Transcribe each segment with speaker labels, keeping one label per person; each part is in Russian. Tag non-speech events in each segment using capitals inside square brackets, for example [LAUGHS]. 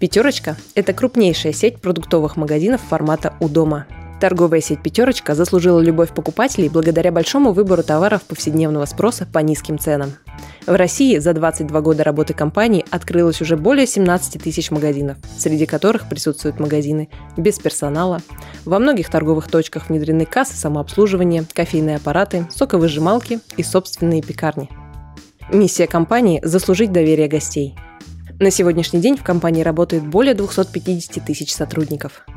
Speaker 1: Пятерочка – это крупнейшая сеть продуктовых магазинов формата «У дома». Торговая сеть «Пятерочка» заслужила любовь покупателей благодаря большому выбору товаров повседневного спроса по низким ценам. В России за 22 года работы компании открылось уже более 17 тысяч магазинов, среди которых присутствуют магазины без персонала. Во многих торговых точках внедрены кассы самообслуживания, кофейные аппараты, соковыжималки и собственные пекарни. Миссия компании – заслужить доверие гостей. На сегодняшний день в компании работает более 250 тысяч сотрудников –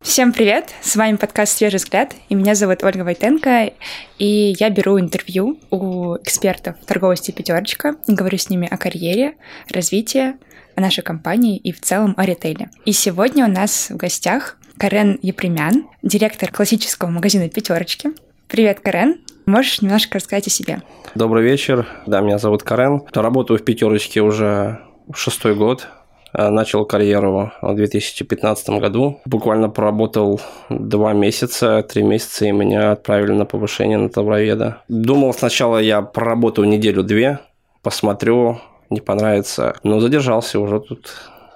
Speaker 2: Всем привет! С вами подкаст «Свежий взгляд», и меня зовут Ольга Войтенко, и я беру интервью у экспертов торговости «Пятерочка», говорю с ними о карьере, развитии, о нашей компании и в целом о ритейле. И сегодня у нас в гостях Карен Епремян, директор классического магазина «Пятерочки». Привет, Карен! Можешь немножко рассказать о себе?
Speaker 3: Добрый вечер. Да, меня зовут Карен. Работаю в «Пятерочке» уже шестой год. Э, начал карьеру в 2015 году. Буквально проработал два месяца, три месяца, и меня отправили на повышение на товароведа. Думал сначала я проработаю неделю-две, посмотрю, не понравится. Но задержался уже тут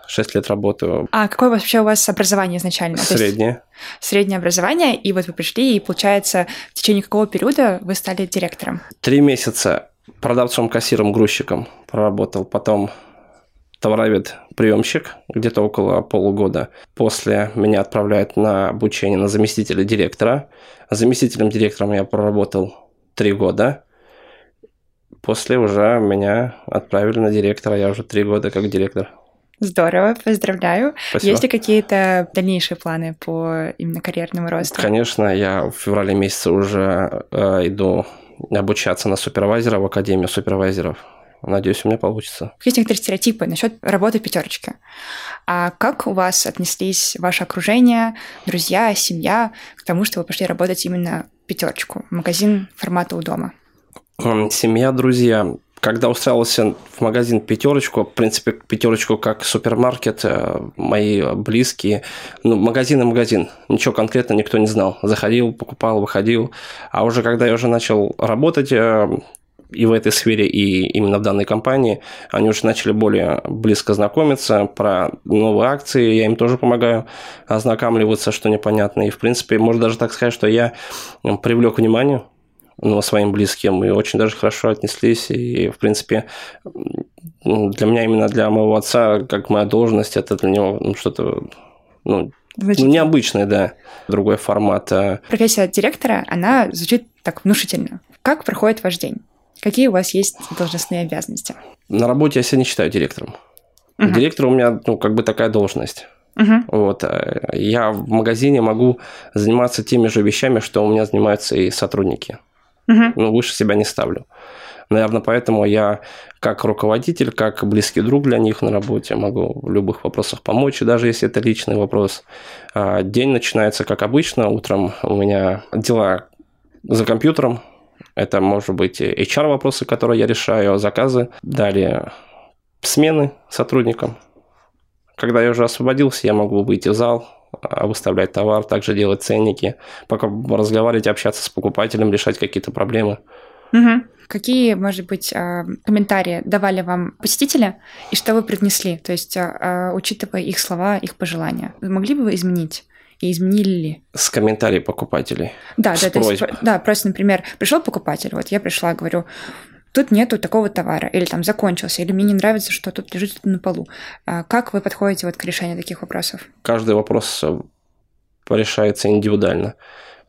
Speaker 3: 6 лет работаю.
Speaker 2: А какое вообще у вас образование изначально?
Speaker 3: Среднее.
Speaker 2: Среднее образование, и вот вы пришли, и получается, в течение какого периода вы стали директором?
Speaker 3: Три месяца продавцом, кассиром, грузчиком проработал, потом товаровед приемщик где-то около полугода. После меня отправляют на обучение на заместителя директора. Заместителем директора я проработал три года. После уже меня отправили на директора. Я уже три года как директор.
Speaker 2: Здорово, поздравляю.
Speaker 3: Спасибо.
Speaker 2: Есть ли какие-то дальнейшие планы по именно карьерному росту?
Speaker 3: Конечно, я в феврале месяце уже э, иду обучаться на супервайзера в Академию супервайзеров. Надеюсь, у меня получится.
Speaker 2: Есть некоторые стереотипы насчет работы пятерочки. А как у вас отнеслись ваше окружение, друзья, семья к тому, что вы пошли работать именно пятерочку, магазин формата у дома?
Speaker 3: Семья, друзья. Когда устраивался в магазин пятерочку, в принципе, пятерочку как супермаркет, э, мои близкие, ну, магазин и магазин, ничего конкретно никто не знал. Заходил, покупал, выходил. А уже когда я уже начал работать, э, и в этой сфере, и именно в данной компании, они уже начали более близко знакомиться про новые акции, я им тоже помогаю ознакомливаться, что непонятно. И, в принципе, можно даже так сказать, что я привлек внимание ну, своим близким, и очень даже хорошо отнеслись. И, в принципе, для меня, именно для моего отца, как моя должность, это для него ну, что-то ну, ну, необычное, да, другой формат. А
Speaker 2: Профессия директора, она звучит так внушительно. Как проходит ваш день? Какие у вас есть должностные обязанности?
Speaker 3: На работе я себя не считаю директором. Угу. Директор у меня, ну, как бы такая должность.
Speaker 2: Угу.
Speaker 3: Вот. Э, я в магазине могу заниматься теми же вещами, что у меня занимаются и сотрудники.
Speaker 2: Угу.
Speaker 3: Ну, выше себя не ставлю. Наверное, поэтому я как руководитель, как близкий друг для них на работе могу в любых вопросах помочь, даже если это личный вопрос. А, день начинается как обычно. Утром у меня дела за компьютером, это может быть HR-вопросы, которые я решаю, заказы. Далее смены сотрудникам. Когда я уже освободился, я могу выйти в зал, выставлять товар, также делать ценники, пока разговаривать, общаться с покупателем, решать какие-то проблемы.
Speaker 2: Угу. Какие, может быть, а, комментарии давали вам посетители и что вы принесли? То есть, а, учитывая их слова, их пожелания, вы могли бы изменить? и изменили ли?
Speaker 3: С комментариев покупателей.
Speaker 2: Да, да, то есть, да, просто, например, пришел покупатель, вот я пришла, говорю, тут нету такого товара, или там закончился, или мне не нравится, что тут лежит на полу. А как вы подходите вот к решению таких вопросов?
Speaker 3: Каждый вопрос э, решается индивидуально.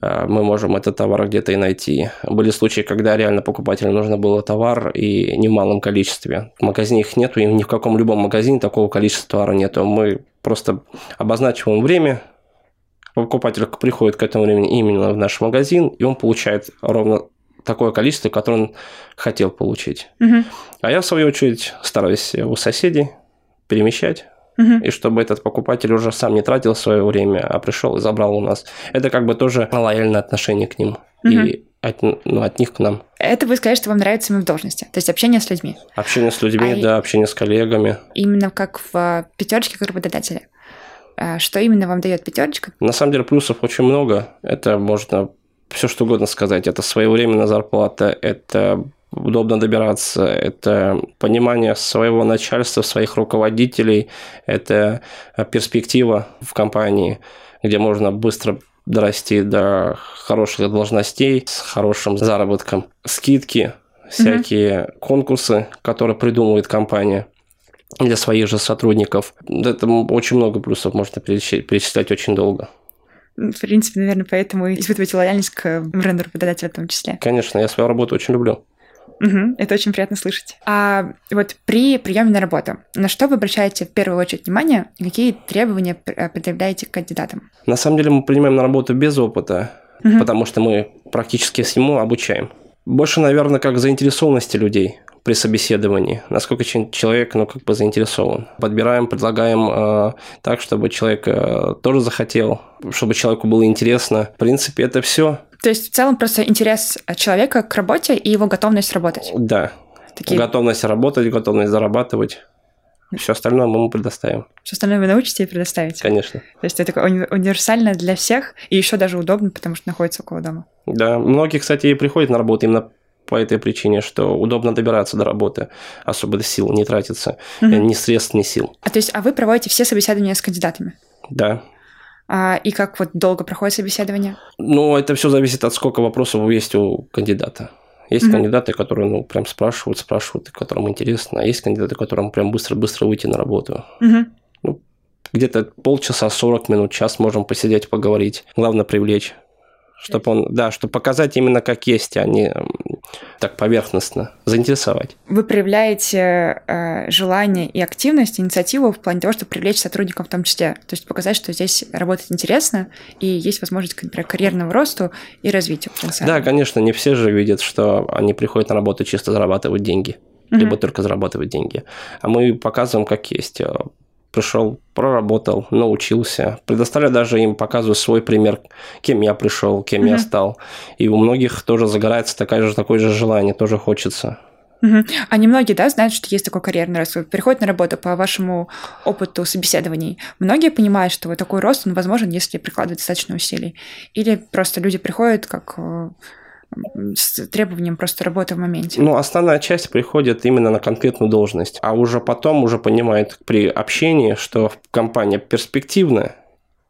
Speaker 3: А, мы можем этот товар где-то и найти. Были случаи, когда реально покупателю нужно было товар и не в малом количестве. В магазине их нету, и ни в каком любом магазине такого количества товара нету. Мы просто обозначиваем время, покупатель приходит к этому времени именно в наш магазин, и он получает ровно такое количество, которое он хотел получить.
Speaker 2: Угу.
Speaker 3: А я, в свою очередь, стараюсь у соседей перемещать,
Speaker 2: угу.
Speaker 3: и чтобы этот покупатель уже сам не тратил свое время, а пришел и забрал у нас. Это как бы тоже лояльное отношение к ним. Угу. И от, ну, от них к нам.
Speaker 2: Это вы сказали, что вам нравится именно в должности, то есть общение с людьми.
Speaker 3: Общение с людьми, а да, общение с коллегами.
Speaker 2: Именно как в пятерочке как работодателя. А что именно вам дает пятерочка?
Speaker 3: На самом деле плюсов очень много. Это можно все что угодно сказать. Это своевременная зарплата, это удобно добираться, это понимание своего начальства, своих руководителей, это перспектива в компании, где можно быстро дорасти до хороших должностей с хорошим заработком, скидки, всякие mm-hmm. конкурсы, которые придумывает компания для своих же сотрудников. Это очень много плюсов можно перечислять очень долго.
Speaker 2: В принципе, наверное, поэтому испытываете лояльность к бренду работодателя в том числе.
Speaker 3: Конечно, я свою работу очень люблю.
Speaker 2: Угу, это очень приятно слышать. А вот при приеме на работу, на что вы обращаете в первую очередь внимание и какие требования э, предъявляете к кандидатам?
Speaker 3: На самом деле мы принимаем на работу без опыта, угу. потому что мы практически всему обучаем. Больше, наверное, как заинтересованности людей при собеседовании, насколько человек, ну, как бы заинтересован. Подбираем, предлагаем э, так, чтобы человек э, тоже захотел, чтобы человеку было интересно. В принципе, это все.
Speaker 2: То есть, в целом, просто интерес человека к работе и его готовность работать.
Speaker 3: Да. Такие... Готовность работать, готовность зарабатывать. Все остальное мы ему предоставим.
Speaker 2: Все остальное вы научите и предоставите.
Speaker 3: Конечно.
Speaker 2: То есть это уни- универсально для всех и еще даже удобно, потому что находится около дома.
Speaker 3: Да, многие, кстати, и приходят на работу именно по этой причине, что удобно добираться до работы, особо сил не тратится, угу. ни средств, ни сил.
Speaker 2: А то есть, а вы проводите все собеседования с кандидатами?
Speaker 3: Да.
Speaker 2: А, и как вот долго проходит собеседование?
Speaker 3: Ну, это все зависит от сколько вопросов есть у кандидата. Есть mm кандидаты, которые, ну, прям спрашивают, спрашивают, которым интересно. А есть кандидаты, которым прям быстро-быстро выйти на работу.
Speaker 2: mm
Speaker 3: Ну, где-то полчаса, 40 минут, час можем посидеть, поговорить. Главное привлечь. Чтобы он, да, чтобы показать именно как есть, а не так поверхностно заинтересовать.
Speaker 2: Вы проявляете э, желание и активность, инициативу в плане того, чтобы привлечь сотрудников в том числе. То есть показать, что здесь работать интересно и есть возможность, например, карьерного росту и развития
Speaker 3: Да, конечно, не все же видят, что они приходят на работу чисто зарабатывать деньги, mm-hmm. либо только зарабатывать деньги. А мы показываем, как есть пришел, проработал, научился. Предоставляю даже им, показываю свой пример, кем я пришел, кем mm-hmm. я стал. И у многих тоже загорается такое же, такое же желание, тоже хочется.
Speaker 2: Угу. А немногие, да, знают, что есть такой карьерный рост. Приходят на работу по вашему опыту собеседований. Многие понимают, что вот такой рост, он возможен, если прикладывать достаточно усилий. Или просто люди приходят как э, с требованием просто работы в моменте?
Speaker 3: Ну, основная часть приходит именно на конкретную должность, а уже потом уже понимает при общении, что компания перспективная,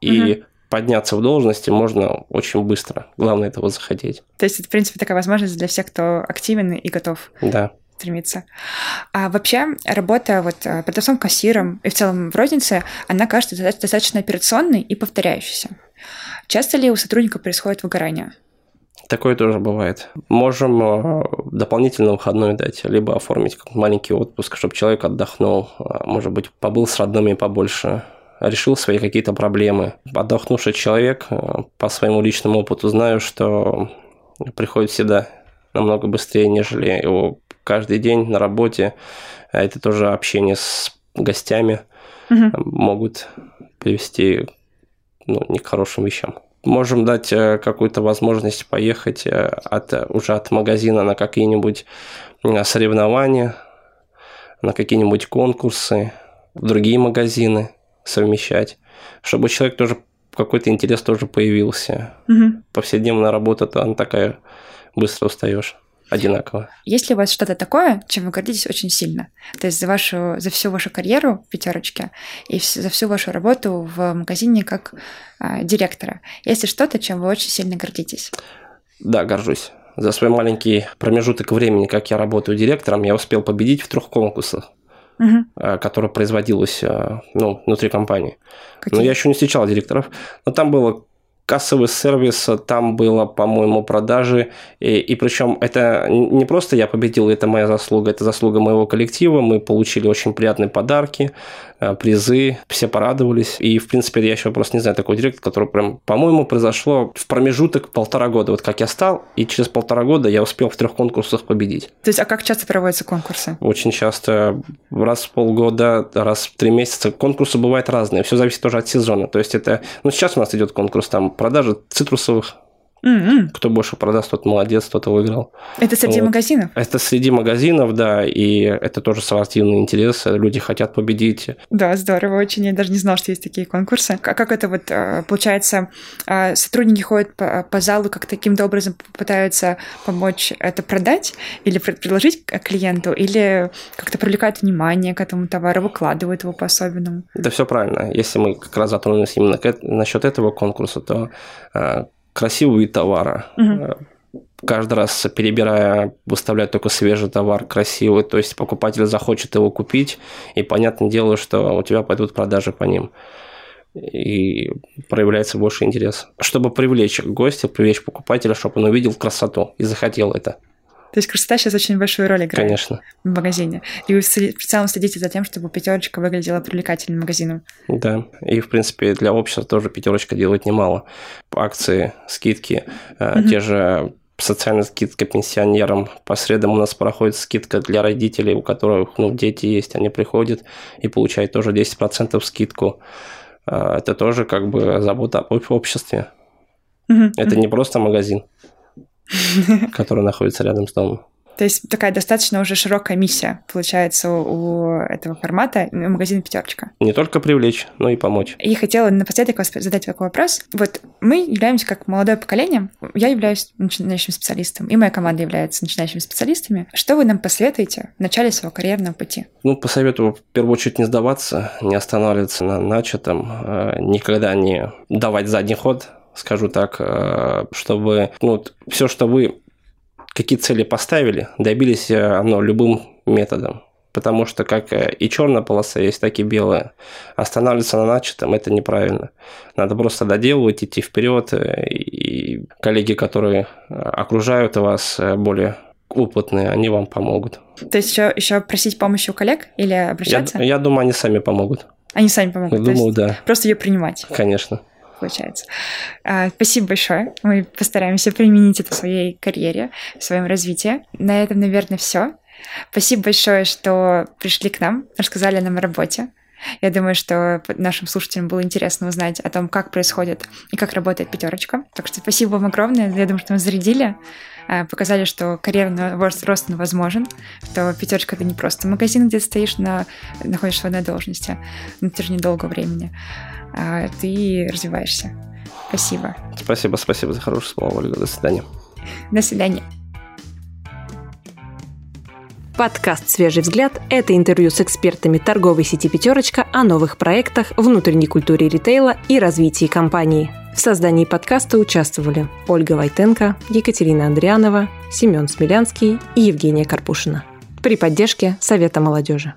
Speaker 3: и угу. подняться в должности можно очень быстро. Главное этого захотеть.
Speaker 2: То есть это, в принципе, такая возможность для всех, кто активен и готов.
Speaker 3: Да
Speaker 2: стремиться. А вообще работа вот э, продавцом, кассиром и в целом в рознице, она кажется достаточно операционной и повторяющейся. Часто ли у сотрудника происходит выгорание?
Speaker 3: Такое тоже бывает. Можем э, дополнительно выходной дать, либо оформить как маленький отпуск, чтобы человек отдохнул, а, может быть, побыл с родными побольше, решил свои какие-то проблемы. Отдохнувший человек, э, по своему личному опыту знаю, что приходит всегда намного быстрее, нежели его каждый день на работе. А это тоже общение с гостями угу. могут привести ну, не к хорошим вещам можем дать э, какую-то возможность поехать э, от, уже от магазина на какие-нибудь соревнования, на какие-нибудь конкурсы, в другие магазины совмещать, чтобы человек тоже какой-то интерес тоже появился.
Speaker 2: Угу.
Speaker 3: Повседневная работа-то она такая, быстро устаешь одинаково.
Speaker 2: Есть ли у вас что-то такое, чем вы гордитесь очень сильно? То есть за, вашу, за всю вашу карьеру в пятерочке и за всю вашу работу в магазине как а, директора. Есть ли что-то, чем вы очень сильно гордитесь?
Speaker 3: Да, горжусь. За свой маленький промежуток времени, как я работаю директором, я успел победить в трех конкурсах,
Speaker 2: угу.
Speaker 3: которые производилось а, ну, внутри компании.
Speaker 2: Какие?
Speaker 3: Но я еще не встречал директоров. Но там было кассовый сервис, там было, по-моему, продажи. И, и причем это не просто я победил, это моя заслуга, это заслуга моего коллектива. Мы получили очень приятные подарки, э, призы, все порадовались. И, в принципе, я еще просто не знаю такой директор, который прям, по-моему, произошло в промежуток полтора года. Вот как я стал, и через полтора года я успел в трех конкурсах победить.
Speaker 2: То есть, а как часто проводятся конкурсы?
Speaker 3: Очень часто, раз в полгода, раз в три месяца. Конкурсы бывают разные, все зависит тоже от сезона. То есть, это, ну, сейчас у нас идет конкурс там продажи цитрусовых
Speaker 2: М-м.
Speaker 3: Кто больше продаст, тот молодец, тот и выиграл.
Speaker 2: Это среди
Speaker 3: Вот.
Speaker 2: магазинов?
Speaker 3: Это среди магазинов, да, и это тоже спортивный интерес. Люди хотят победить.
Speaker 2: Да, здорово очень. Я даже не знала, что есть такие конкурсы. А как это вот э, получается? э, Сотрудники ходят по, по залу, как таким-то образом пытаются помочь это продать или пред- предложить к- клиенту, или как-то привлекают внимание к этому товару, выкладывают его по-особенному.
Speaker 3: Это все правильно. Если мы как раз затронулись именно насчет этого конкурса, то товара.
Speaker 2: Мгм.
Speaker 3: Э, Каждый раз перебирая, выставлять только свежий товар, красивый. То есть покупатель захочет его купить, и понятное дело, что у тебя пойдут продажи по ним. И проявляется больше интерес. Чтобы привлечь гостя, привлечь покупателя, чтобы он увидел красоту и захотел это.
Speaker 2: То есть красота сейчас очень большую роль играет
Speaker 3: Конечно.
Speaker 2: в магазине. И вы в целом следите за тем, чтобы пятерочка выглядела привлекательным магазином.
Speaker 3: Да, и в принципе для общества тоже пятерочка делает немало. Акции, скидки,
Speaker 2: Мгм.
Speaker 3: те же социальная скидка пенсионерам. По средам у нас проходит скидка для родителей, у которых ну, дети есть, они приходят и получают тоже 10% скидку. Э, Это тоже как бы забота об обществе.
Speaker 2: Мгм.
Speaker 3: Это не просто магазин, [LAUGHS] который находится рядом с домом.
Speaker 2: То есть такая достаточно уже широкая миссия получается у, этого формата м, магазина пятерочка.
Speaker 3: Не только привлечь, но и помочь.
Speaker 2: И хотела напоследок вас задать такой вопрос. Вот мы являемся как молодое поколение, я являюсь начинающим специалистом, и моя команда является начинающими специалистами. Что вы нам посоветуете в начале своего карьерного пути?
Speaker 3: Ну, посоветую в первую очередь не сдаваться, не останавливаться на начатом, э, никогда не давать задний ход, скажу так, э, чтобы ну, все, что вы какие цели поставили, добились э, оно любым методом. Потому что как э, и черная полоса есть, так и белая. Останавливаться на начатом – это неправильно. Надо просто доделывать, идти вперед. И коллеги, которые окружают вас, более опытные, они вам помогут.
Speaker 2: То есть еще, еще просить помощи у коллег или
Speaker 3: Я,
Speaker 2: обращаться?
Speaker 3: я думаю, они сами помогут.
Speaker 2: Они сами помогут. То
Speaker 3: Думаю,
Speaker 2: есть
Speaker 3: да,
Speaker 2: Просто ее принимать.
Speaker 3: конечно.
Speaker 2: Получается. А, Спасибо большое. Мы постараемся применить это в своей карьере, в своем развитии. На этом, наверное, все. Спасибо большое, что пришли к нам, рассказали нам о работе. Я думаю, что нашим слушателям было интересно узнать о том, как происходит и как работает пятерочка. Так что спасибо вам огромное. Я думаю, что мы зарядили, а, показали, что карьерный рост, возможен, что пятерочка это не просто магазин, где стоишь на, находишься в одной должности на протяжении долгого времени. А, Ты развиваешься. Спасибо.
Speaker 3: Спасибо, спасибо за хорошее слово, Ольга. До свидания.
Speaker 2: До свидания.
Speaker 1: Подкаст «Свежий взгляд» — это интервью с экспертами торговой сети «Пятерочка» о новых проектах, внутренней культуре ритейла и развитии компании. В создании подкаста участвовали Ольга Войтенко, Екатерина Андрианова, Семен Смелянский и Евгения Карпушина. При поддержке Совета молодежи.